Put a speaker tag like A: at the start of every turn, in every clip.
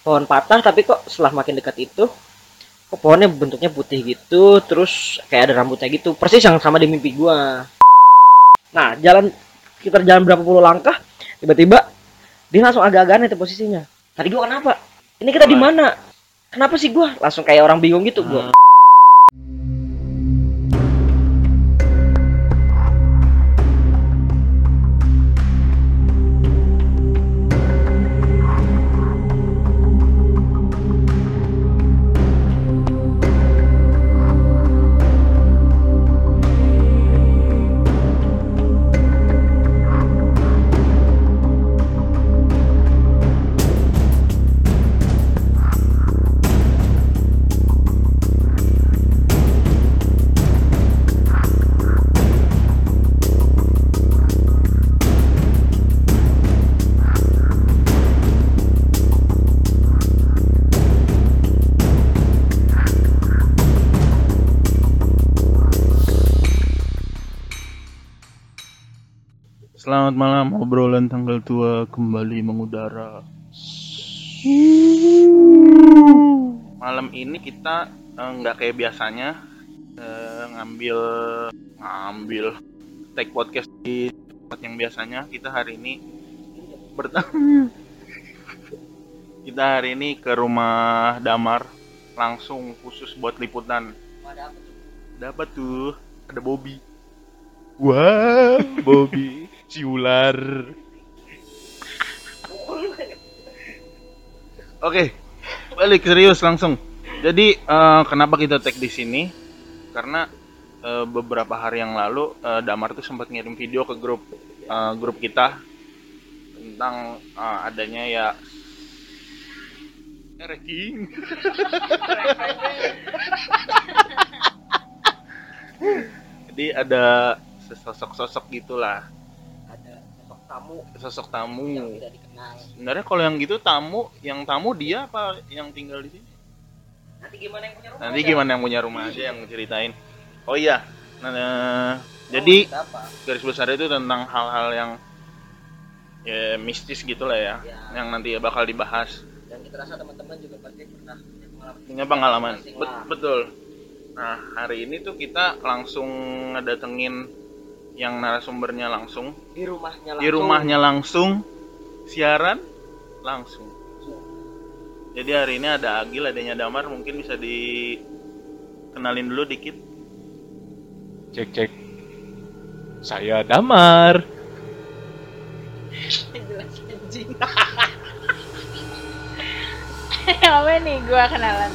A: pohon patah tapi kok setelah makin dekat itu kok pohonnya bentuknya putih gitu terus kayak ada rambutnya gitu. Persis yang sama di mimpi gua. Nah jalan kita jalan berapa puluh langkah tiba-tiba dia langsung agak-agakan itu posisinya. Tadi gua kenapa? Ini kita di mana? Kenapa sih gua? Langsung kayak orang bingung gitu gua
B: Selamat malam, obrolan tanggal tua kembali mengudara. Malam ini kita eh, nggak kayak biasanya eh, ngambil ngambil take podcast di tempat yang biasanya. Kita hari ini bertamu. kita hari ini ke rumah Damar langsung khusus buat liputan. Dapat tuh ada Bobby. Wah, Bobby si ular. Oke, balik serius langsung. Jadi eh, kenapa kita tag di sini? Karena eh, beberapa hari yang lalu eh, Damar tuh sempat ngirim video ke grup eh, grup kita tentang eh, adanya ya Reking. Jadi ada sesosok-sosok gitulah
A: tamu.
B: Sosok tamu.
A: Yang tidak dikenal.
B: Sebenarnya kalau yang gitu tamu yang tamu dia apa yang tinggal di sini?
A: Nanti gimana yang punya rumah
B: nanti
A: aja?
B: gimana yang punya rumah aja yang ceritain. Oh iya. Nah, nah,
A: Oh,
B: jadi garis besar itu tentang hal-hal yang ya mistis gitu lah ya,
A: Ya.
B: yang nanti bakal dibahas.
A: Dan kita rasa teman-teman juga pasti pernah punya pengalaman.
B: Punya pengalaman. Bet- betul. Nah hari ini tuh kita langsung ngedatengin yang narasumbernya langsung.
A: Di rumahnya langsung.
B: di rumahnya langsung. Siaran langsung. Jadi hari ini ada Agil adanya Damar mungkin bisa dikenalin dulu dikit.
C: Cek cek. Saya Damar.
D: jelas anjing apa nih? Gua kenalan.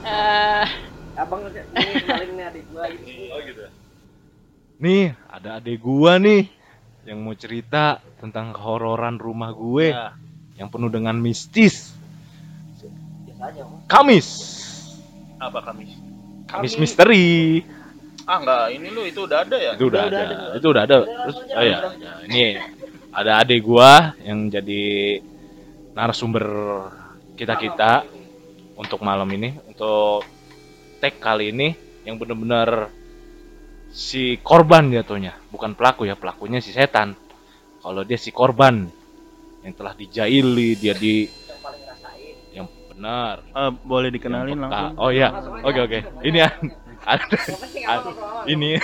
D: Eh.
A: Abang ini kenalin nih adik gua gitu.
B: Oh gitu
C: Nih, ada adik gua nih yang mau cerita tentang kehororan rumah gue
B: ya.
C: yang penuh dengan mistis.
A: biasa aja Om.
C: Kamis.
B: apa kami
C: Kamis
A: Kami-
C: misteri.
B: ah enggak ini lu itu udah ada ya
C: Itu udah,
A: Udah,
C: ada.
A: udah ada.
C: Itu udah ada. Terus oh ya, ya, ini ada adik gua yang jadi narasumber kita-kita untuk malam ini, untuk tag kali ini yang bener-bener si korban jatuhnya, bukan pelaku ya, pelakunya si setan. Kalau dia si korban yang telah dijaili, dia di
A: yang paling ngerasain
C: yang benar.
B: Eh, boleh dikenalin langsung
C: Oh iya.
A: Aja.
C: Oke oke. Ini ya. ada ini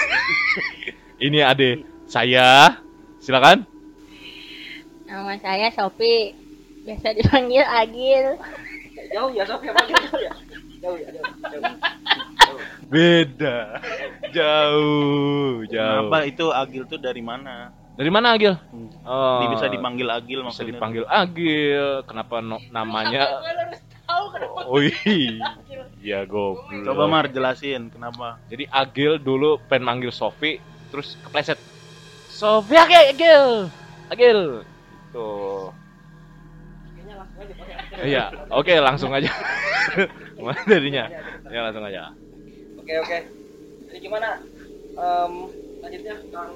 C: ini ade saya silakan
D: nama saya Sopi biasa dipanggil Agil
A: jauh ya ya Bang? jauh ya jauh ya jauh jauh, jauh.
C: Beda. Jauh jauh.
B: Kenapa itu Agil tuh dari mana?
C: Dari mana Agil? Oh,
B: Dia bisa dipanggil Agil
C: bisa
B: maksudnya.
C: dipanggil Agil. Kenapa no- namanya?
D: Gue harus tahu kenapa
C: oh iya. ya goblok.
B: Coba Mar jelasin kenapa.
C: Jadi Agil dulu pengen manggil Sofi terus kepleset. Sofi Agil Agil Agil. Itu
A: kayaknya langsung aja Bang, ya.
C: Iya, oke langsung aja. Mana darinya? Ya langsung aja.
A: Oke oke. Jadi gimana? Em, lanjutnya Kang.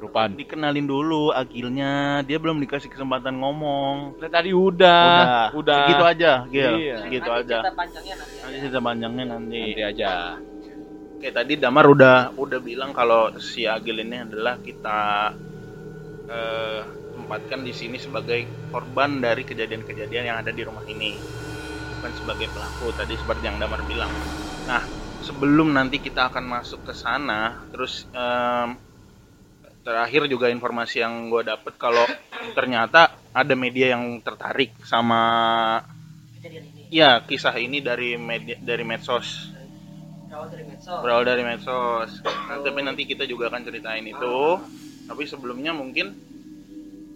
C: Rupan.
B: dikenalin dulu Agilnya. Dia belum dikasih kesempatan ngomong.
C: Udah tadi udah, udah.
B: segitu aja Gil.
C: Iya.
B: segitu
A: nanti
B: aja.
A: cerita panjangnya nanti
B: nanti cerita panjangnya nanti.
C: Nanti aja.
B: Oke tadi Damar udah udah bilang kalau si Agil ini adalah kita eh, tempatkan di sini sebagai korban dari kejadian-kejadian yang ada di rumah ini. Bukan sebagai pelaku tadi seperti yang Damar bilang. Nah sebelum nanti kita akan masuk ke sana terus em, terakhir juga informasi yang gue dapet kalau ternyata ada media yang tertarik sama ya kisah ini dari media dari medsos.
A: Berawal dari medsos.
B: berawal dari medsos. Nah, tapi nanti kita juga akan ceritain itu. Tapi sebelumnya mungkin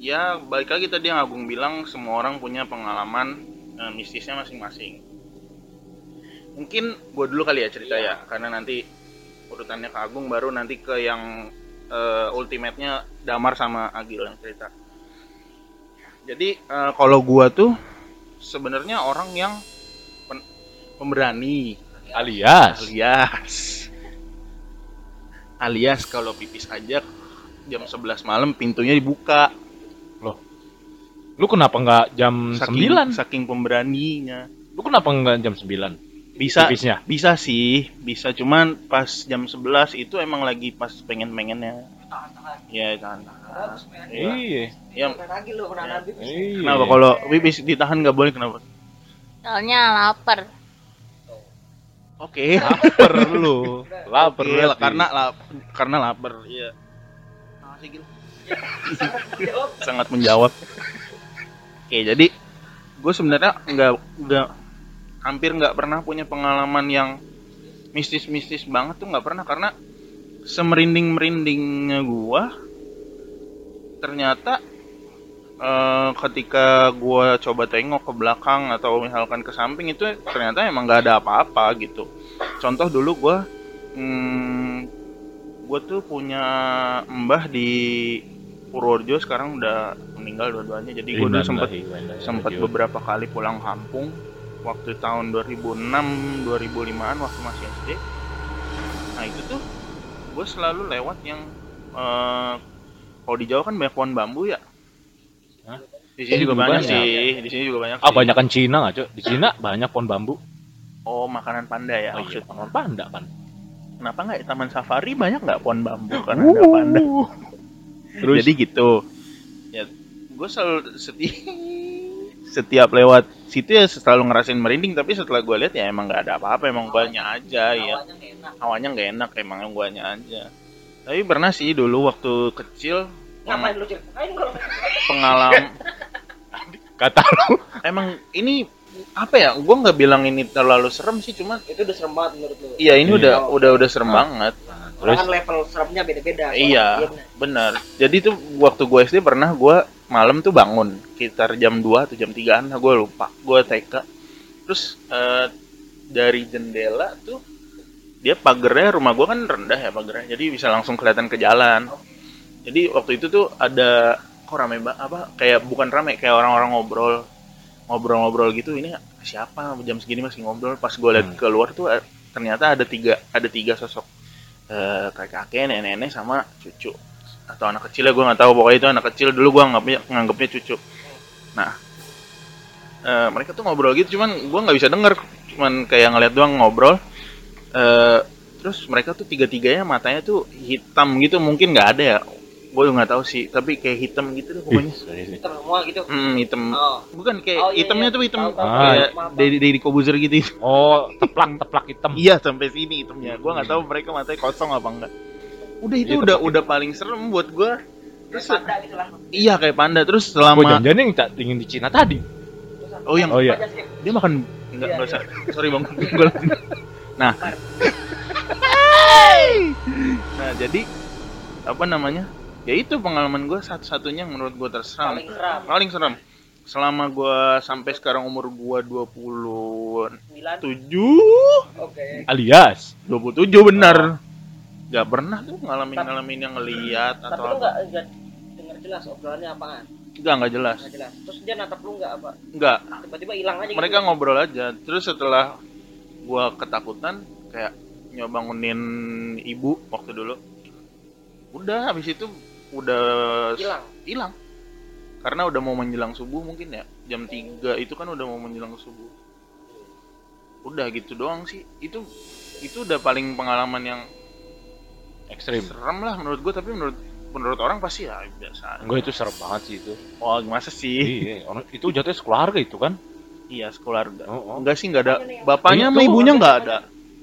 B: ya balik lagi tadi yang Agung bilang semua orang punya pengalaman eh, mistisnya masing-masing mungkin gue dulu kali ya cerita ya karena nanti urutannya ke Agung baru nanti ke yang eh, ultimate-nya Damar sama Agil yang cerita. Jadi eh, kalau gua tuh sebenarnya orang yang pen- pemberani.
C: Alias.
B: Alias. Alias kalau pipis aja jam 11 malam pintunya dibuka.
C: Lu kenapa nggak jam
B: saking,
C: 9
B: saking pemberaninya.
C: Lu kenapa nggak jam 9
B: bisa
C: pipisnya
B: bisa sih bisa. Cuman pas jam 11 itu emang lagi pas pengen pengennya ya tahan
C: iya.
B: Ya
A: lagi lu pernah nabi.
C: iya.
B: Kenapa? Kalau pipis ditahan nggak boleh kenapa?
D: Soalnya lapar.
B: oke.
C: Lapar lu. Lapar berarti.
B: karena lap, karena lapar iya. Makasih, Gil. sangat menjawab. Oke jadi gue sebenarnya nggak nggak hampir nggak pernah punya pengalaman yang mistis-mistis banget tuh nggak pernah. Karena semerinding merindingnya gue ternyata eh, ketika gue coba tengok ke belakang atau misalkan ke samping itu ternyata emang nggak ada apa-apa gitu. Contoh dulu gue hmm, gue tuh punya mbah di Purworejo sekarang udah meninggal dua-duanya. Jadi gue dulu sempat sempat beberapa kali pulang kampung waktu tahun 2006 2005an waktu masih SD nah itu tuh gue selalu lewat yang eh, kalau di Jawa kan banyak pohon bambu ya.
C: Hah?
B: di sini
C: Ini
B: juga banyak
C: banyak.
B: sih di sini juga banyak
C: ah
B: sih.
C: banyak kan Cina nggak di Cina banyak pohon bambu.
B: Oh makanan panda ya
C: oh, iya, pohon panda kan
B: kenapa nggak di taman safari banyak nggak pohon bambu? Kan ada panda.
C: Terus?
B: Jadi gitu. Ya gue selalu setiap setiap lewat situ ya selalu ngerasain merinding tapi setelah gue lihat ya emang nggak ada apa-apa emang guanya aja ya
A: Awalnya nggak enak.
B: awalnya nggak enak emang guanya aja tapi pernah sih dulu waktu kecil
A: Ngapain lu
B: pengalaman
C: kata lu
B: emang ini apa ya gue nggak bilang ini terlalu serem sih cuman
A: itu udah serem banget menurut lu.
B: iya ini
C: Iya.
B: udah udah udah serem banget
A: Orang kan level seremnya beda-beda.
B: Iya,
A: benar.
B: benar. Jadi tuh waktu gue SD pernah gue malam tuh bangun sekitar jam 2 atau jam 3an, gue lupa. Gue TK. Terus eh, dari jendela tuh dia pagernya rumah gue kan rendah ya pagernya, jadi bisa langsung kelihatan ke jalan. Jadi waktu itu tuh ada kok rame apa kayak bukan rame kayak orang-orang ngobrol ngobrol-ngobrol gitu ini siapa jam segini masih ngobrol pas gue lihat
C: Hmm.
B: keluar tuh eh, ternyata ada tiga ada tiga sosok eh kakek nenek-nenek sama cucu atau anak kecil ya gue nggak tahu pokoknya itu anak kecil dulu gue nganggapnya nganggapnya cucu nah eh, mereka tuh ngobrol gitu cuman gue nggak bisa denger cuman kayak ngeliat doang ngobrol eh terus mereka tuh tiga-tiganya matanya tuh hitam gitu mungkin nggak ada ya gue nggak tahu sih tapi kayak hitam gitu deh pokoknya
A: Kita semua gitu.
B: hmm, hitam
A: Oh.
B: bukan kayak
A: Oh, iya,
B: hitamnya
A: iya.
B: tuh hitam
A: tahu.
B: kayak
A: Ah.
B: dari dari kobuzer gitu
C: oh teplak teplak hitam
B: Iya sampai sini hitamnya. Gua nggak tahu mereka matanya kosong apa enggak. Udah itu
C: Iya,
B: udah
C: tepat
B: udah paling serem buat gua.
A: Terus panda gitu lah.
B: Iya kayak panda. Terus selama
C: jangan yang tak ingin di Cina tadi
B: oh yang
C: Oh, iya.
B: dia makan enggak
A: Iya,
B: usah. Sorry Bang. Lanjutin. nah. nah, jadi apa namanya? Ya itu pengalaman gua satu-satunya yang menurut gua terseram.
A: Paling seram.
B: Paling serem. Selama gua sampai sekarang umur gua 27
A: Sembilan. Oke.
C: alias
B: 27 benar. Gak pernah tuh ngalamin-ngalamin yang ngeliat
A: Tapi
B: atau
A: lu nggak nggak dengar jelas obrolannya apaan?
B: Enggak, enggak jelas.
A: Nggak jelas. Terus dia natap lu nggak apa?
B: Enggak.
A: Tiba-tiba hilang aja.
B: Mereka
A: gitu.
B: ngobrol aja. Terus setelah gua ketakutan kayak nyoba bangunin ibu waktu dulu. Udah habis itu udah
A: hilang.
B: hilang. Karena udah mau menjelang subuh mungkin ya. Jam 3 itu kan udah mau menjelang subuh. Udah gitu doang sih. Itu itu udah paling pengalaman yang
C: ekstrim
B: serem lah menurut gue tapi menurut menurut orang pasti ya biasa
C: Enggak itu serem banget sih itu.
B: oh masa sih
C: Iya, orang itu jatuhnya sekeluarga itu kan.
B: iya sekeluarga
C: Oh, oh.
B: enggak sih enggak ada bapaknya
C: Itu.
B: sama ibunya enggak ada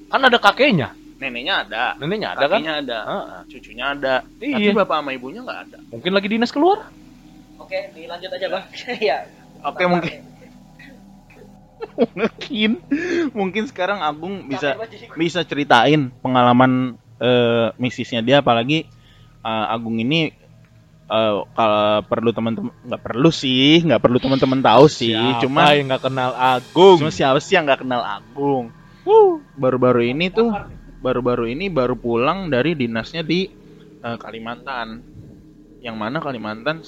C: Kan ada kakeknya.
B: neneknya ada
C: Neneknya ada kan?
B: kakeknya ada
C: Heeh.
B: cucunya ada
C: Iya.
B: tapi bapak sama ibunya enggak ada
C: Mungkin lagi dinas keluar.
A: Oke, dilanjut aja, Bang. ya.
B: oke mungkin mungkin mungkin sekarang Agung bisa bisa ceritain pengalaman eh, misisnya dia apalagi eh, Agung ini eh, kalau perlu teman-teman nggak perlu sih nggak perlu teman-teman tahu sih
C: Siapa
B: cuma
C: yang nggak kenal Agung?
B: cuma siapa sih yang nggak kenal Agung? Baru-baru ini tuh baru-baru ini baru pulang dari dinasnya di eh, Kalimantan. Yang mana Kalimantan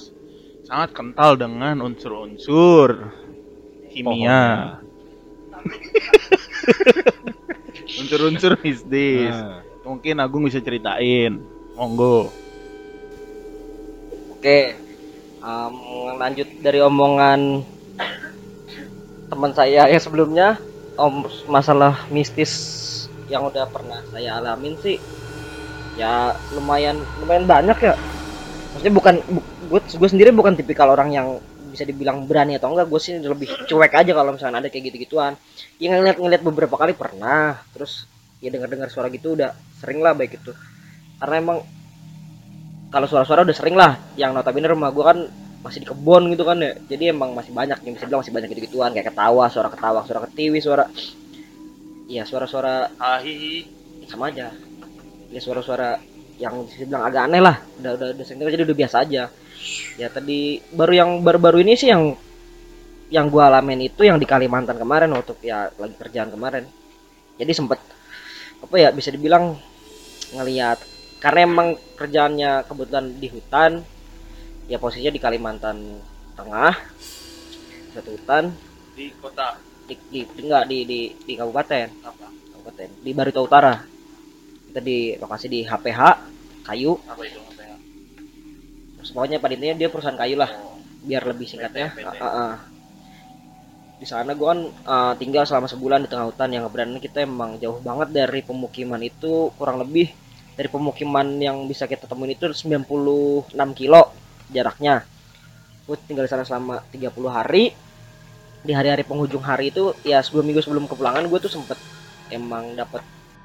B: sangat kental dengan unsur-unsur kimia. Unsur-unsur mistis.
C: Nah,
B: mungkin Agung bisa ceritain. Monggo.
A: Oke. Em, lanjut dari omongan teman saya yang sebelumnya. Om masalah mistis yang udah pernah saya alamin sih ya lumayan lumayan banyak ya. Maksudnya bukan gue gue sendiri bukan tipikal orang yang bisa dibilang berani atau enggak. Gue sih lebih cuek aja kalau misalnya ada kayak gitu gituan yang ngeliat ngeliat beberapa kali pernah terus ya dengar dengar suara gitu udah sering lah baik itu. Karena emang kalau suara-suara udah sering lah yang notabene rumah gua kan masih di kebun gitu kan ya. Jadi emang masih banyak yang bisa bilang masih banyak gitu gituan kayak ketawa suara ketawa suara ketiwi suara iya suara-suara
B: ahi.
A: sama aja. Ya suara-suara yang bisa bilang agak aneh lah udah udah udah sering jadi udah biasa aja. Ya tadi baru yang baru-baru ini sih yang yang gua alamin itu yang di Kalimantan kemarin waktu ya lagi kerjaan kemarin. Jadi sempet apa ya bisa dibilang ngelihat karena emang kerjaannya kebetulan di hutan ya posisinya di Kalimantan Tengah satu hutan.
B: Di kota?
A: Di, di, di enggak di di di kabupaten.
B: Apa?
A: Kabupaten. Di Barito Utara. Kita di lokasi di HPH kayu.
B: Apa itu
A: terus pokoknya pada intinya dia perusahaan kayu lah biar lebih singkatnya.
B: PT.
A: Di sana gua kan ah, tinggal selama sebulan di tengah hutan yang kebenaran kita emang jauh banget dari pemukiman itu kurang lebih dari pemukiman yang bisa kita temuin itu 96 kilo jaraknya. Gue tinggal di sana selama 30 hari. Di hari-hari penghujung hari itu ya sebelum minggu sebelum kepulangan gue tuh sempet emang dapat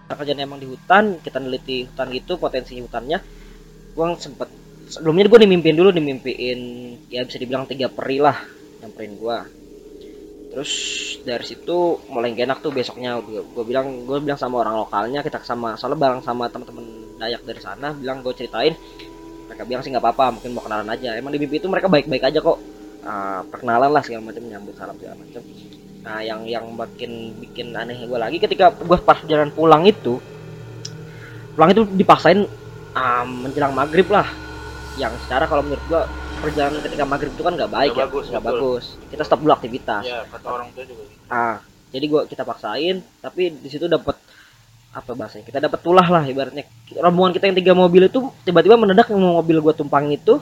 A: kerjaan emang di hutan. Kita neliti hutan gitu potensi hutannya. Gue sempet sebelumnya gue dimimpiin dulu dimimpiin ya bisa dibilang tiga peri lah nyamperin gue terus dari situ mulai gak enak tuh besoknya. Gue bilang gue bilang sama orang lokalnya kita sama soalnya bareng sama teman-teman Dayak dari sana bilang gue ceritain. Mereka bilang sih nggak apa-apa mungkin mau kenalan aja. Emang di mimpi itu mereka baik-baik aja kok. Ah, perkenalan lah segala macam nyambut salam segala macam nah yang yang makin bikin aneh gue lagi ketika gue pas jalan pulang itu pulang itu dipaksain ah, menjelang maghrib lah. Yang secara kalau menurut gue perjalanan ketika maghrib itu kan nggak baik
B: Nggak
A: ya
B: bagus,
A: nggak bagus. Kita stop dulu aktivitas.
B: Ya kata orang tua juga gitu.
A: ah jadi gua kita paksain tapi di situ dapat apa bahasanya kita dapat tulah lah ibaratnya. Rombongan kita yang tiga mobil itu tiba-tiba mendadak yang mobil gua tumpangin itu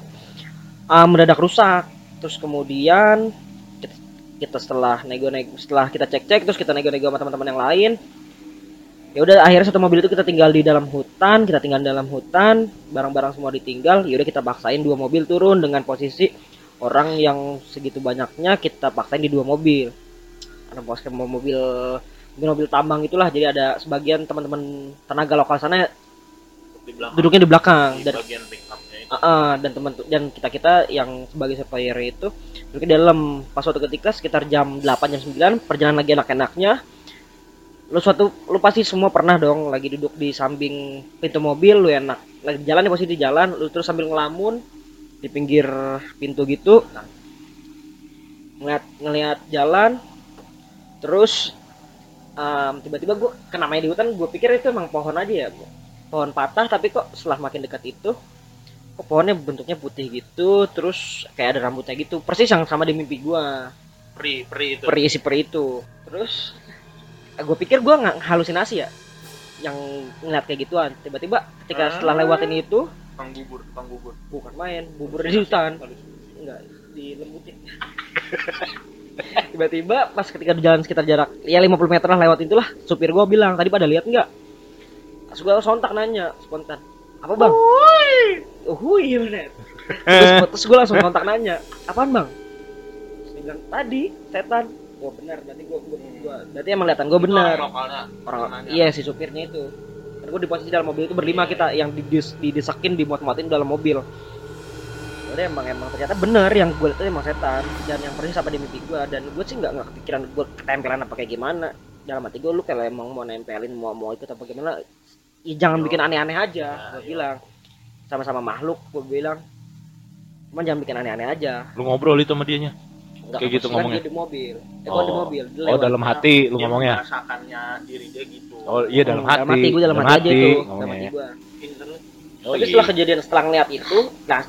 A: ah, mendadak rusak. Terus kemudian kita, kita setelah nego-nego setelah kita cek-cek terus kita nego-nego sama teman-teman yang lain ya udah akhirnya satu mobil itu kita tinggal di dalam hutan kita tinggal di dalam hutan barang-barang semua ditinggal ya udah kita paksain dua mobil turun dengan posisi orang yang segitu banyaknya kita paksain di dua mobil. Karena bos mau mobil mobil tambang itulah jadi ada sebagian teman-teman tenaga lokal sana
B: di belakang.
A: duduknya di belakang
B: di
A: dan
B: bagian pickupnya itu.
A: Ah, dan teman dan kita kita yang sebagai surveyor itu duduk di dalam. Pas suatu ketika sekitar jam 8 jam 9 perjalanan lagi enak-enaknya lu suatu lu pasti semua pernah dong lagi duduk di samping pintu mobil lu enak. Lagi jalan ya pasti di jalan lu terus sambil ngelamun di pinggir pintu gitu. Ngeliat ngeliat jalan terus em, tiba-tiba gua kena main di hutan gue pikir itu emang pohon aja ya pohon patah tapi kok setelah makin dekat itu kok pohonnya bentuknya putih gitu terus kayak ada rambutnya gitu. Persis yang sama di mimpi gua.
B: Peri peri itu.
A: Peri si peri itu. Terus gue pikir gua nggak halusinasi ya yang ngeliat kayak gituan. Tiba-tiba ketika setelah lewatin itu
B: tukang bubur tukang bubur
A: bukan main bubur di hutan. Enggak di lembutin. Tiba-tiba pas ketika di jalan sekitar jarak ya 50 meter lah lewat itulah supir gua bilang tadi pada lihat nggak? Terus gua sontak nanya spontan apa bang? Oh iya bener terus, terus gue langsung kontak nanya apaan bang? Dia bilang tadi setan oh benar berarti gue gua, gua, berarti emang kelihatan gue benar orang iya si supirnya itu. Kan gue di posisi dalam mobil itu berlima kita yang didis, didesakin dimuat-muatin dalam mobil. Jadi emang emang ternyata bener yang gue itu emang setan. Dan yang persis apa di mimpi gue dan gue sih nggak nggak kepikiran gue ketempelan apa kayak gimana. Dalam hati gue lu kalau emang mau nempelin mau mau ikut apa gimana ya jangan bikin aneh-aneh aja gue bilang. Sama-sama makhluk gue bilang. Cuman jangan bikin aneh-aneh aja.
C: Lu ngobrol itu sama dianya.
A: Nggak,
C: Kayak gitu
A: kan
C: ngomongnya?
A: dia di mobil eh gua di
C: Oh.
A: mobil dia
C: Oh dalam hati lu
B: Dia
C: ngomongnya.
B: merasakannya diri dia gitu
C: Oh iya dalam
A: Hmm,
C: hati.
A: gue dalam hati aja itu dalam
C: ngomongnya
A: hati
C: ya.
A: gue
B: Internet.
C: Oh,
A: tapi
C: iya.
A: setelah kejadian setelah ngeliat itu nah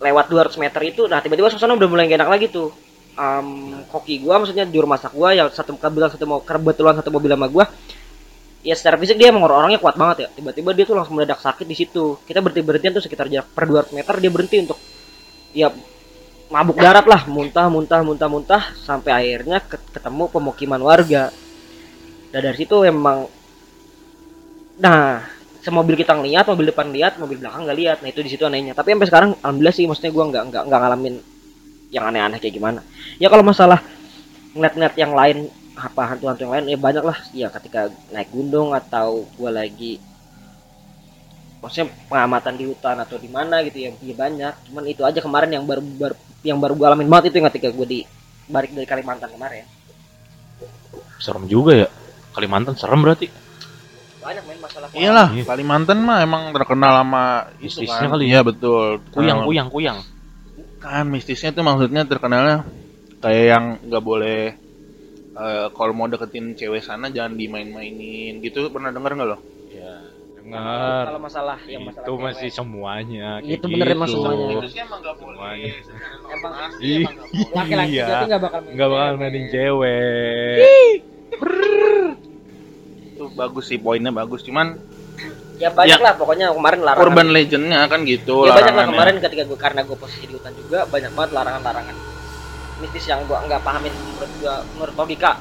A: lewat 200 meter itu nah tiba-tiba suasana udah mulai gak enak lagi tuh um, koki gua maksudnya juru masak gua yang satu kebetulan satu mau kebetulan satu mobil sama gua ya secara fisik dia emang orangnya kuat banget ya tiba-tiba dia tuh langsung mendadak sakit di situ kita berhenti berhentian tuh sekitar jarak per 200 meter dia berhenti untuk ya mabuk darat lah muntah muntah muntah muntah sampai akhirnya ket- ketemu pemukiman warga. Dan dari situ emang nah semobil kita ngeliat mobil depan lihat mobil belakang nggak lihat nah itu di situ anehnya. Tapi sampai sekarang alhamdulillah sih maksudnya gua nggak nggak nggak ngalamin yang aneh-aneh kayak gimana. Ya kalau masalah ngeliat-ngeliat yang lain apa hantu-hantu yang lain ya banyak lah ya ketika naik gunung atau gua lagi maksudnya pengamatan di hutan atau di mana gitu ya, ya banyak cuman itu aja kemarin yang baru, baru yang baru gua alamin banget itu yang ketika gua di balik dari Kalimantan kemarin
C: Serem juga ya. Kalimantan serem berarti.
A: banyak main masalah
B: Iyalah,
C: Iya.
B: Kalimantan mah emang terkenal sama
C: Mistisnya
B: kan.
C: kali
B: Iya betul.
C: Kuyang
B: Terkenal-
C: kuyang kuyang.
B: Kan mistisnya tuh maksudnya terkenalnya kayak yang nggak boleh eh, kalau mau deketin cewek sana jangan dimain-mainin gitu. Pernah denger nggak lo?
C: Ya,
A: kalau masalah yang masalah
C: Itu
A: cewek.
C: masih semuanya.
A: Itu
C: kayak
A: bener emang
C: gitu.
A: semuanya.
B: Mistisnya emang nggak boleh.
C: Semuanya.
A: emang laki-laki
C: iya.
A: berarti nggak bakal main
C: Nggak bakal
A: cewek.
C: mainin cewek.
B: Itu bagus sih poinnya bagus. Cuman
A: ya banyak
B: Ya.
A: lah pokoknya kemarin larangan
B: urban legendnya kan gitu.
A: ya banyak lah kemarin ketika gue karena gue posisi di hutan juga banyak banget larangan-larangan mistis yang gue nggak pahamin menurut gue menurut logika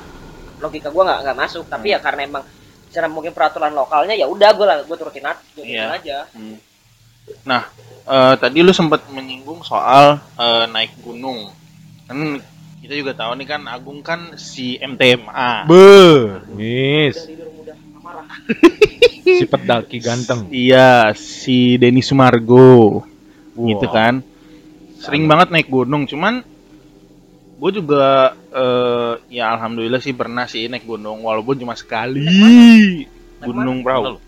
A: logika gue nggak nggak masuk tapi ya karena emang secara mungkin peraturan lokalnya ya udah gue lah gue turutin aja turutin
B: Iya.
A: aja
B: Hmm. Nah, eh, tadi lu sempat menyinggung soal eh, naik gunung. Kan kita juga tahu nih kan Agung kan si MTMA.
C: Be,
A: amarah
C: si pedaki ganteng.
B: Iya, si Denny Sumargo. Gitu
C: Wow.
B: kan. Sering banget naik gunung, cuman gue juga eh, ya alhamdulillah sih pernah sih naik gunung walaupun cuma sekali. Gunung Perahu.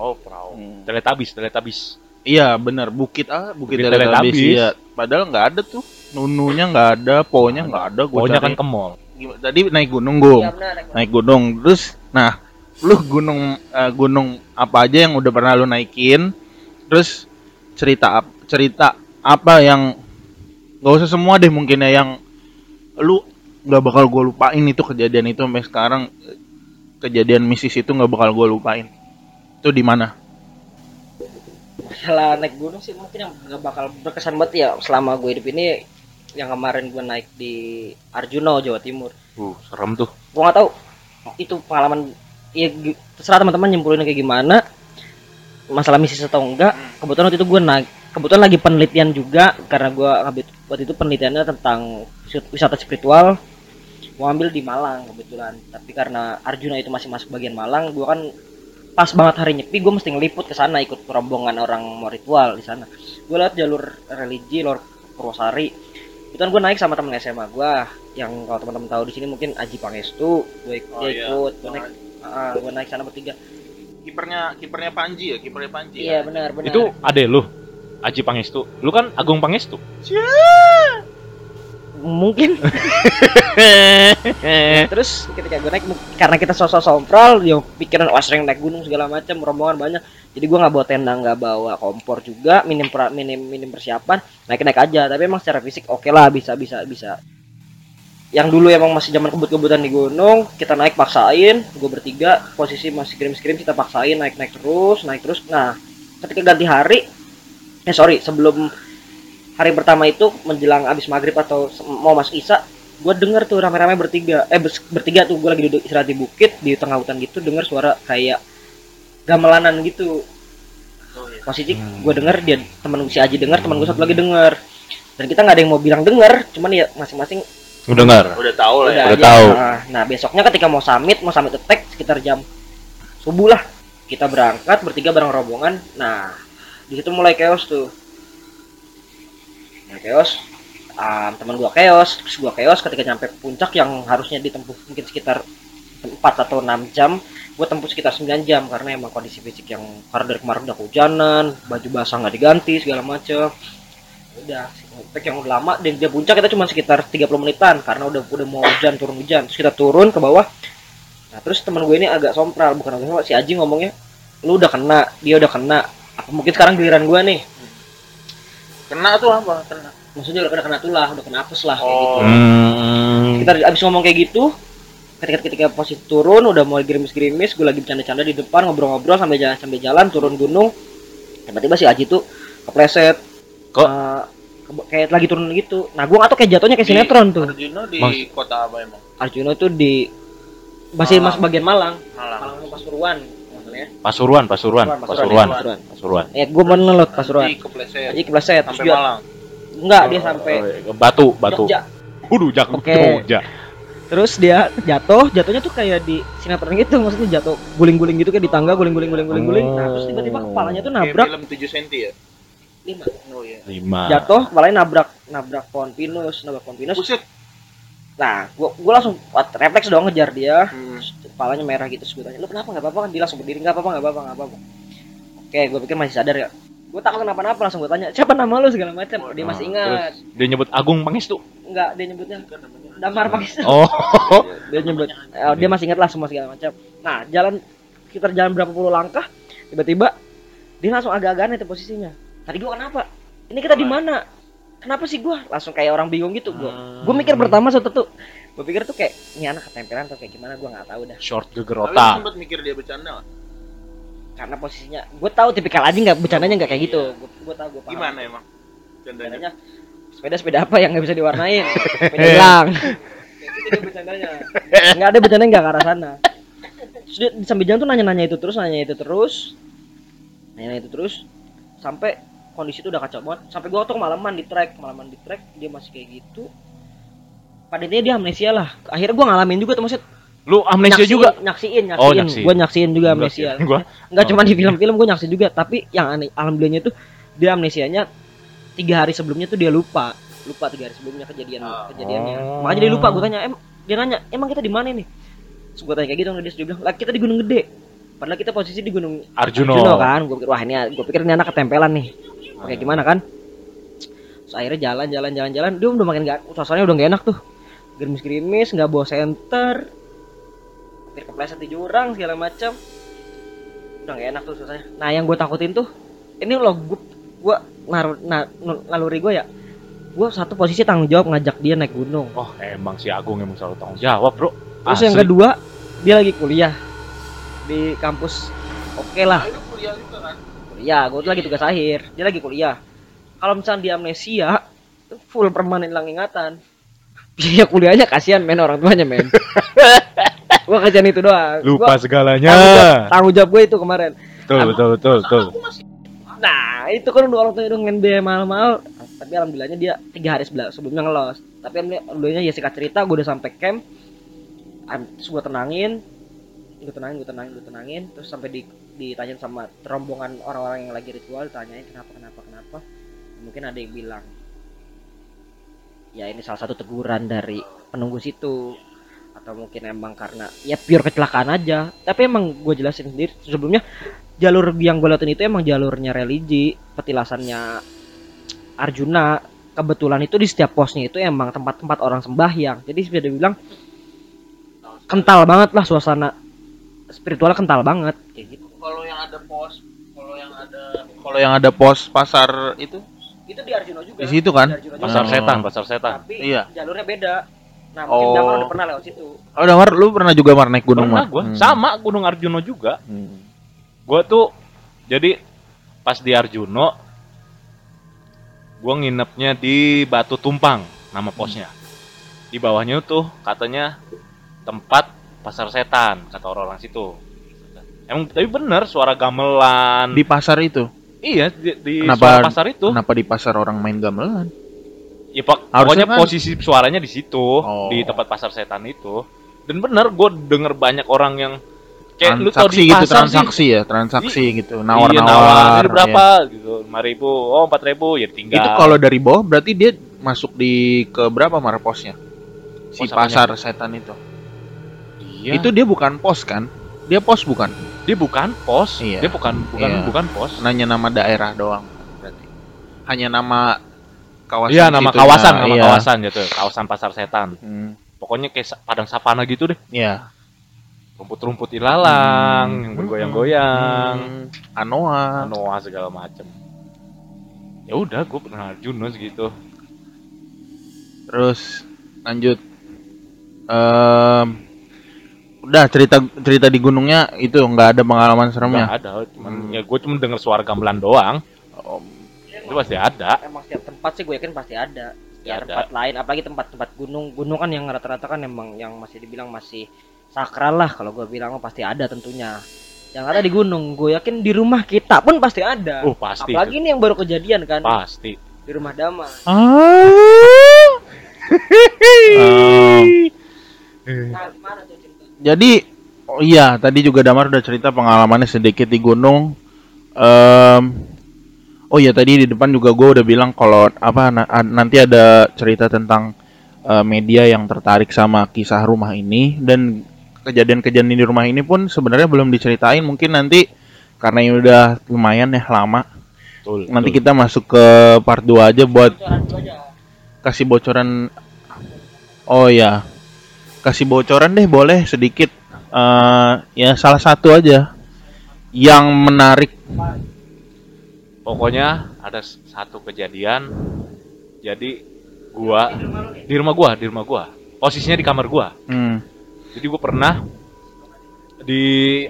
C: Oh, perahu.
B: Hmm.
C: Teletabis, teletabis.
B: Iya benar bukit ah bukit,
C: Bukit
B: Teletabis
C: Teletabis.
B: iya. Padahal nggak ada tuh nununya nggak ada, ponya nggak ada. Gua
C: Pokoknya
B: cari.
C: kan ke mall.
B: Tadi naik gunung gung,
A: ya benar naik
B: naik gunung. Terus, nah lu gunung eh, gunung apa aja yang udah pernah lu naikin? Terus cerita cerita apa yang nggak usah semua deh mungkin ya yang lu nggak bakal gue lupain itu kejadian itu sampai sekarang kejadian misis itu nggak bakal gue lupain. Itu di mana?
A: masalah naik gunung sih mungkin yang nggak bakal berkesan banget ya selama gue hidup ini yang kemarin gue naik di Arjuna Jawa Timur
C: Uh, serem tuh.
A: gue nggak tahu itu pengalaman ya terserah teman-teman nyimpulin kayak gimana masalah misi atau enggak kebetulan waktu itu gue naik kebetulan lagi penelitian juga karena gue ngambil waktu itu penelitiannya tentang wisat- wisata spiritual gue ambil di Malang kebetulan tapi karena Arjuna itu masih masuk bagian Malang gue kan pas banget hari nyepi gue mesti ngeliput ke sana ikut rombongan orang mau ritual di sana gue lewat jalur religi lor Purwosari itu kan gue naik sama temen SMA gue yang kalau teman-teman tahu di sini mungkin Aji Pangestu gue ik-
B: Oh, iya.
A: ikut gue naik ah, gue naik sana bertiga
B: Kipernya kipernya Panji ya, kipernya Panji.
A: iya benar benar
C: Itu ade lu. Aji Pangestu. Lu kan Agung Pangestu.
A: mungkin. Terus ketika gue naik karena kita sosok sompral yang pikiran wah sering naik gunung segala macam rombongan banyak. Jadi gue nggak bawa tenda nggak bawa kompor juga minim pra- minim minim persiapan naik naik aja. Tapi emang secara fisik oke lah bisa bisa bisa. Yang dulu emang masih zaman kebut-kebutan di gunung kita naik paksain. Gue bertiga posisi masih kirim-kirim kita paksain naik naik terus naik terus. Nah ketika ganti hari eh sorry sebelum hari pertama itu menjelang abis maghrib atau mau masuk isya gue denger tuh rame-rame bertiga eh bertiga tuh gue lagi duduk istirahat di bukit di tengah hutan gitu denger suara kayak gamelanan gitu
B: Oh, iya.
A: posisi
C: Hmm.
A: gue denger dia temen si Aji denger temen gue satu lagi denger dan kita nggak ada yang mau bilang denger cuman ya masing-masing
C: Udah dengar.
B: Udah tahu lah ya.
C: Udah
A: aja.
C: tahu.
A: Nah, nah, besoknya ketika mau summit mau summit attack sekitar jam subuh lah kita berangkat bertiga bareng rombongan nah di situ mulai chaos tuh. Mulai chaos. Um, teman gua chaos terus gua chaos ketika nyampe puncak yang harusnya ditempuh mungkin sekitar 4 atau 6 jam gue tempuh sekitar 9 jam karena emang kondisi fisik yang karena dari kemarin udah hujanan baju basah nggak diganti segala macem. Udah pack yang udah lama dan dia puncak kita cuma sekitar 30 menitan karena udah udah mau hujan turun hujan. Terus kita turun ke bawah. Nah terus teman gue ini agak sompral bukan agak sompral si Aji ngomongnya lu udah kena dia udah kena mungkin sekarang giliran gue nih
B: Kena tuh apa? Kena.
A: maksudnya udah kena kena tulah udah kena apes lah kayak gitu.
C: Hmm.
A: kita abis ngomong kayak gitu ketika ketika posisi turun udah mulai gerimis-gerimis gue lagi bercanda-canda di depan ngobrol-ngobrol sampai jalan sampai jalan turun gunung tiba-tiba si Aji tuh kepleset
C: Kok?
A: Ke- kayak lagi turun gitu nah gue nggak tau kayak jatuhnya kayak
B: Di-
A: sinetron tuh
B: Arjuna di
C: Mas-
B: kota apa emang?
A: Arjuna tuh di masih
B: Malang.
A: mas bagian Malang
B: Malang.
A: Malang Pasuruan maksudnya
C: Pasuruan, Pasuruan,
A: Pasuruan,
C: Pasuruan,
A: Pasuruan. Ya gue mau nelot Pasuruan
B: Di kepleset.
A: Aji kepleset terus
B: Sampai
A: dia
B: Malang.
A: enggak dia sampai
C: Oh, Batu, Batu.
A: Jogja
C: jak
A: Oke.
C: Jogja.
A: terus dia jatuh jatuhnya tuh kayak di sinetron gitu maksudnya jatuh guling-guling gitu kayak di tangga guling-guling guling-guling guling nah terus tiba-tiba kepalanya tuh
B: Kayak
A: nabrak
B: film 7 cm ya?
A: lima
B: Oh iya.
C: Lima.
A: jatuh kepalanya nabrak nabrak pohon pinus nabrak pohon pinus
B: Buset.
A: nah gua gua langsung wat- refleks dong ngejar dia
B: Hmm.
A: Terus kepalanya merah gitu terus gue tanya lu kenapa? Nggak apa-apa kan? Dia langsung berdiri. Nggak apa-apa nggak apa-apa nggak apa-apa. Oke gue pikir masih sadar ya. Gue takut kenapa-napa langsung gue tanya siapa nama lu? segala macam. Dia masih
C: Nah,
A: ingat.
C: terus dia nyebut Agung Pangestu.
A: nggak dia nyebutnya. Damar Pangestu
C: Oh.
A: dia nyebut eh, dia masih ingat lah semua segala macam. Nah jalan sekitar jalan berapa puluh langkah tiba-tiba dia langsung agak-agak aneh tuh posisinya. Tadi gua kenapa? Ini kita di mana? Kenapa sih gua? Langsung kayak orang bingung gitu gua. Gua mikir pertama satu tuh gua pikir tuh kayak ini anak ketempelan atau kayak gimana? Gua nggak tahu dah.
C: Short
B: Tapi
C: gegerota.
B: sempet mikir dia bercanda
A: karena posisinya gue tahu tipikal aja nggak bercandanya nggak kayak gitu. Gue gue tahu gue paham.
B: Gimana emang? Bercandanya.
A: Bercandanya, sepeda sepeda apa yang nggak bisa diwarnain? Sepeda hilang. Itu dia bercandanya. Nggak ada bercanda nggak ke arah sana. Terus dia sambil jalan tuh nanya nanya itu terus nanya itu terus. Nanya itu terus. Sampai kondisi itu udah kacau banget. Sampai gua tuh kemalaman di trek kemalaman di trek dia masih kayak gitu pada intinya dia amnesia lah. Akhirnya gua ngalamin juga tuh maksud.
C: Lu amnesia
A: nyaksiin,
C: juga.
A: nyaksiin nyaksiin,
C: Oh, nyaksiin.
A: gua nyaksiin juga
C: Enggak
A: amnesia.
C: sih. Gua
A: nggak
C: Oh,
A: cuma di film-film gue nyaksiin juga. Tapi yang aneh alhamdulillahnya tuh dia amnesianya tiga hari sebelumnya tuh dia lupa. Lupa tiga hari sebelumnya kejadian
B: Oh.
A: kejadiannya. Makanya dia lupa gue tanya em dia nanya emang kita di mana nih Terus gue tanya kayak gitu dia, dia bilang lah kita di gunung gede. Padahal kita posisi di gunung
C: Arjuno.
A: Juno kan. Gue pikir wah ini gue pikir ini anak ketempelan nih. Oke gimana kan? Terus akhirnya jalan jalan jalan jalan. Dia udah makin gak suasananya udah gak enak tuh gerimis gerimis nggak bawa senter. Hampir kepleset di jurang segala macam. Udah gak enak tuh suasananya nah yang gue takutin tuh ini loh gue gue naruh na, naluri gue ya. Gue satu posisi tanggung jawab ngajak dia naik gunung.
C: Oh, emang si Agung emang selalu tanggung jawab, Bro.
A: terus yang
C: Asli.
A: kedua dia lagi kuliah di kampus. Oke lah.
B: Ah, itu kuliah juga kan?
A: kuliah gue tuh lagi tugas akhir. Dia lagi kuliah. Kalau misalnya dia amnesia full permanen hilang ingatan biaya kuliahnya kasihan men orang tuanya men. Gue kasihan itu doang.
C: Lupa
A: Gua-
C: segalanya.
A: tanggung jawab, gue itu kemarin.
C: Betul, betul, betul, betul.
A: nah itu kan udah orang tuanya udah ngen biaya mahal-mahal. Tapi alhamdulillahnya dia tiga hari sebelum sebelumnya ngelos. Tapi alhamdulillahnya Jessica cerita gue udah sampai camp. Am- terus gue tenangin. Gue tenangin gue tenangin gue tenangin. Terus sampai di ditanyain sama rombongan orang-orang yang lagi ritual ditanyain kenapa kenapa kenapa? Mungkin ada yang bilang ya ini salah satu teguran dari penunggu situ. Atau mungkin emang karena ya pure kecelakaan aja. Tapi emang gue jelasin sendiri sebelumnya jalur yang gue liatin itu emang jalurnya religi petilasannya Arjuna. Kebetulan itu di setiap posnya itu emang tempat-tempat orang sembahyang. Jadi bisa dibilang kental banget lah suasana. Spiritual kental banget kayak gitu.
B: Kalau yang ada pos, kalau yang ada kalau yang ada pos pasar itu
A: itu di Arjuna juga
B: di situ kan?
A: Di Arjuna juga.
C: Pasar setan, pasar setan.
A: tapi
B: Iya.
A: jalurnya beda nah mungkin
B: Oh.
A: Damar udah pernah lewat situ
B: Oh, Damar, lu pernah juga Mar naik gunung
C: Pernah gua.
B: Hmm.
C: Sama Gunung Arjuno juga.
B: Hmm.
C: Gua tuh jadi pas di Arjuno gua nginepnya di Batu Tumpang nama posnya. Di bawahnya tuh katanya tempat pasar setan kata orang-orang situ. Emang tapi bener suara gamelan
B: Di pasar itu.
C: Iya di, di
B: Kenapa-
C: suara pasar itu.
B: Kenapa di pasar orang main gamelan?
C: Ya, pak,
B: Harusnya
C: pokoknya
B: kan-
C: posisi suaranya di situ,
B: Oh.
C: di tempat pasar setan itu. Dan bener, gue denger banyak orang yang kayak lu tau
B: transaksi
C: di
B: gitu,
C: pasar sih,
B: transaksi ya, transaksi gitu,
C: Iya,
B: nawar-nawar.
C: nawarin
B: ya.
C: berapa gitu, lima ribu, oh empat ribu, ya tinggal.
B: Itu kalau dari bawah berarti dia masuk di ke berapa marposnya? Si
C: Pos apanya?
B: pasar setan itu.
C: Iya.
B: Itu dia bukan pos kan? Dia pos bukan?
C: dia bukan pos,
B: Iya.
C: dia bukan bukan
B: Iya.
C: bukan pos.
B: Nanya nama daerah doang berarti. Hanya nama kawasan
C: Iya nama
B: situnya,
C: kawasan, nama
B: iya.
C: kawasan gitu, kawasan pasar setan.
B: Hmm,
C: Pokoknya kayak padang savana gitu deh,
B: Iya.
C: rumput-rumput ilalang,
B: Hmm.
C: yang bergoyang-goyang,
B: Hmm, Anoa.
C: anoa segala macem. Ya udah, gue pernah Junus gitu.
B: Terus lanjut. Em, udah cerita cerita di gunungnya itu nggak ada pengalaman seremnya.
C: Nggak ada, cuman
B: Hmm.
C: ya gue cuma denger suara gamelan doang.
B: Oh,
C: Itu pasti ada.
A: emang setiap tempat sih gue yakin pasti ada
C: Ya, ada.
A: tempat lain apalagi tempat-tempat gunung gunung kan yang rata-rata kan emang yang masih dibilang masih sakral lah kalau gue bilang pasti ada tentunya yang ada di gunung gue yakin di rumah kita pun pasti ada
C: Oh pasti.
A: apalagi ini yang baru kejadian kan
C: Pasti.
A: di rumah Dama nah gimana tuh cerita
B: jadi oh iya tadi juga Damar udah cerita pengalamannya sedikit di gunung. Em, oh iya tadi di depan juga gue udah bilang kalau apa na- nanti ada cerita tentang eh, media yang tertarik sama kisah rumah ini dan kejadian-kejadian di rumah ini pun sebenarnya belum diceritain mungkin nanti karena ini udah lumayan ya lama
C: Betul.
B: nanti
C: betul.
B: kita masuk ke part 2 aja buat
A: bocoran aja
B: kasih bocoran oh ya kasih bocoran deh boleh sedikit Eh ya salah satu aja yang menarik
C: Pokoknya ada satu kejadian. Jadi gua di rumah gua, di rumah gua. Posisinya di kamar gua.
B: hmm,
C: Jadi gua pernah di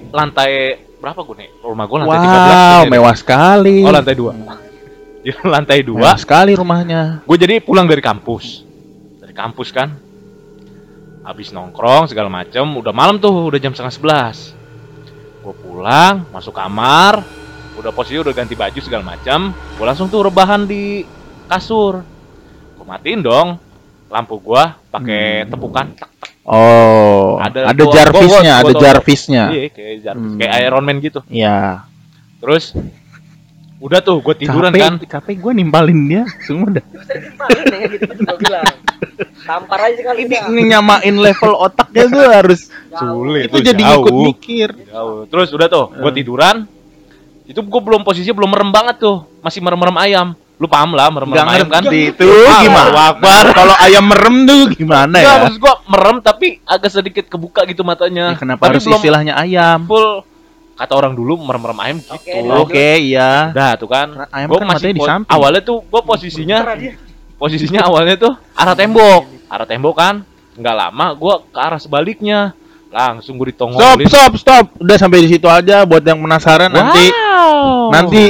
C: lantai berapa gua nih? Rumah gua lantai 13.
B: wow
C: kayaknya deh.
B: mewah sekali
C: Oh, lantai 2. Di lantai 2
B: mewah sekali rumahnya
C: gue jadi pulang dari kampus dari kampus kan habis nongkrong segala macem udah malam tuh udah jam setengah sebelas. Gue pulang masuk kamar udah posisi udah ganti baju segala macam gue langsung tuh rebahan di kasur. Gue matiin dong lampu gua pakai tepukan tak, tak.
B: oh
C: Ada-
B: ada, Jarvisnya ada Jarvisnya
C: iya kayak Jarvis,
B: Hmm.
C: kayak Iron Man gitu.
B: Ya
C: terus udah tuh gue tiduran
B: capek,
C: kan
B: capek gue nimpalin dia semua dah
A: ya gitu gue bilang. Tampar aja kali
B: ini, ini nyamain level otaknya tuh harus
C: sulit
B: itu jadi
C: jauh.
B: ikut mikir
C: Jauh. Terus udah tuh, gue
B: Eh.
C: tiduran. Itu gue belum posisinya belum merem banget tuh, masih merem-merem ayam. Lu paham lah merem-merem
B: Nggak
C: ayam kan?
B: itu
C: Ah,
B: gimana kalau ayam merem tuh gimana ya
C: maksud gue merem tapi agak sedikit kebuka gitu matanya.
B: Ya, kenapa
C: tapi
B: harus
C: belum
B: istilahnya ayam
C: full kata orang dulu merem-merem ayam gitu.
A: Oke,
B: oke iya
C: Udah tuh kan.
B: Ayam
C: Gua
B: kan matanya di samping.
C: Awalnya tuh gue posisinya posisinya awalnya tuh arah tembok. Arah tembok kan. Nggak lama gue ke arah sebaliknya. Langsung gue
B: stop
C: ditongolin.
B: stop stop udah sampai di situ aja buat yang penasaran nanti
C: Wow.
B: nanti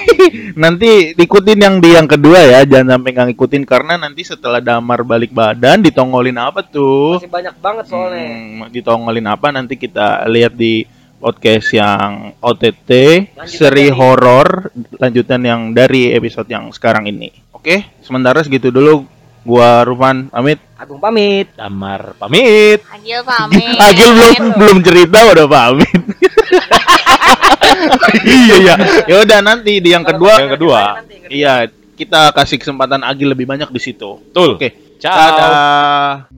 B: nanti ikutin yang di yang kedua ya jangan sampai nggak ngikutin karena nanti setelah damar balik badan ditongolin apa tuh
A: Masih banyak banget soalnya.
B: Hmm, ditongolin apa nanti kita lihat di podcast yang OTT
A: Lanjutan
B: seri
A: dari-
B: horor lanjutan yang dari episode yang sekarang ini oke sementara segitu dulu gua Rufan pamit
A: Agung pamit.
C: Damar pamit.
D: Agil pamit.
B: Agil belum belum cerita udah pamit iya ya ya udah nanti di yang kedua
C: Yang kedua.
B: iya kita kasih kesempatan Agil lebih banyak di situ
C: Betul.
B: oke
C: Ciao.
B: dadah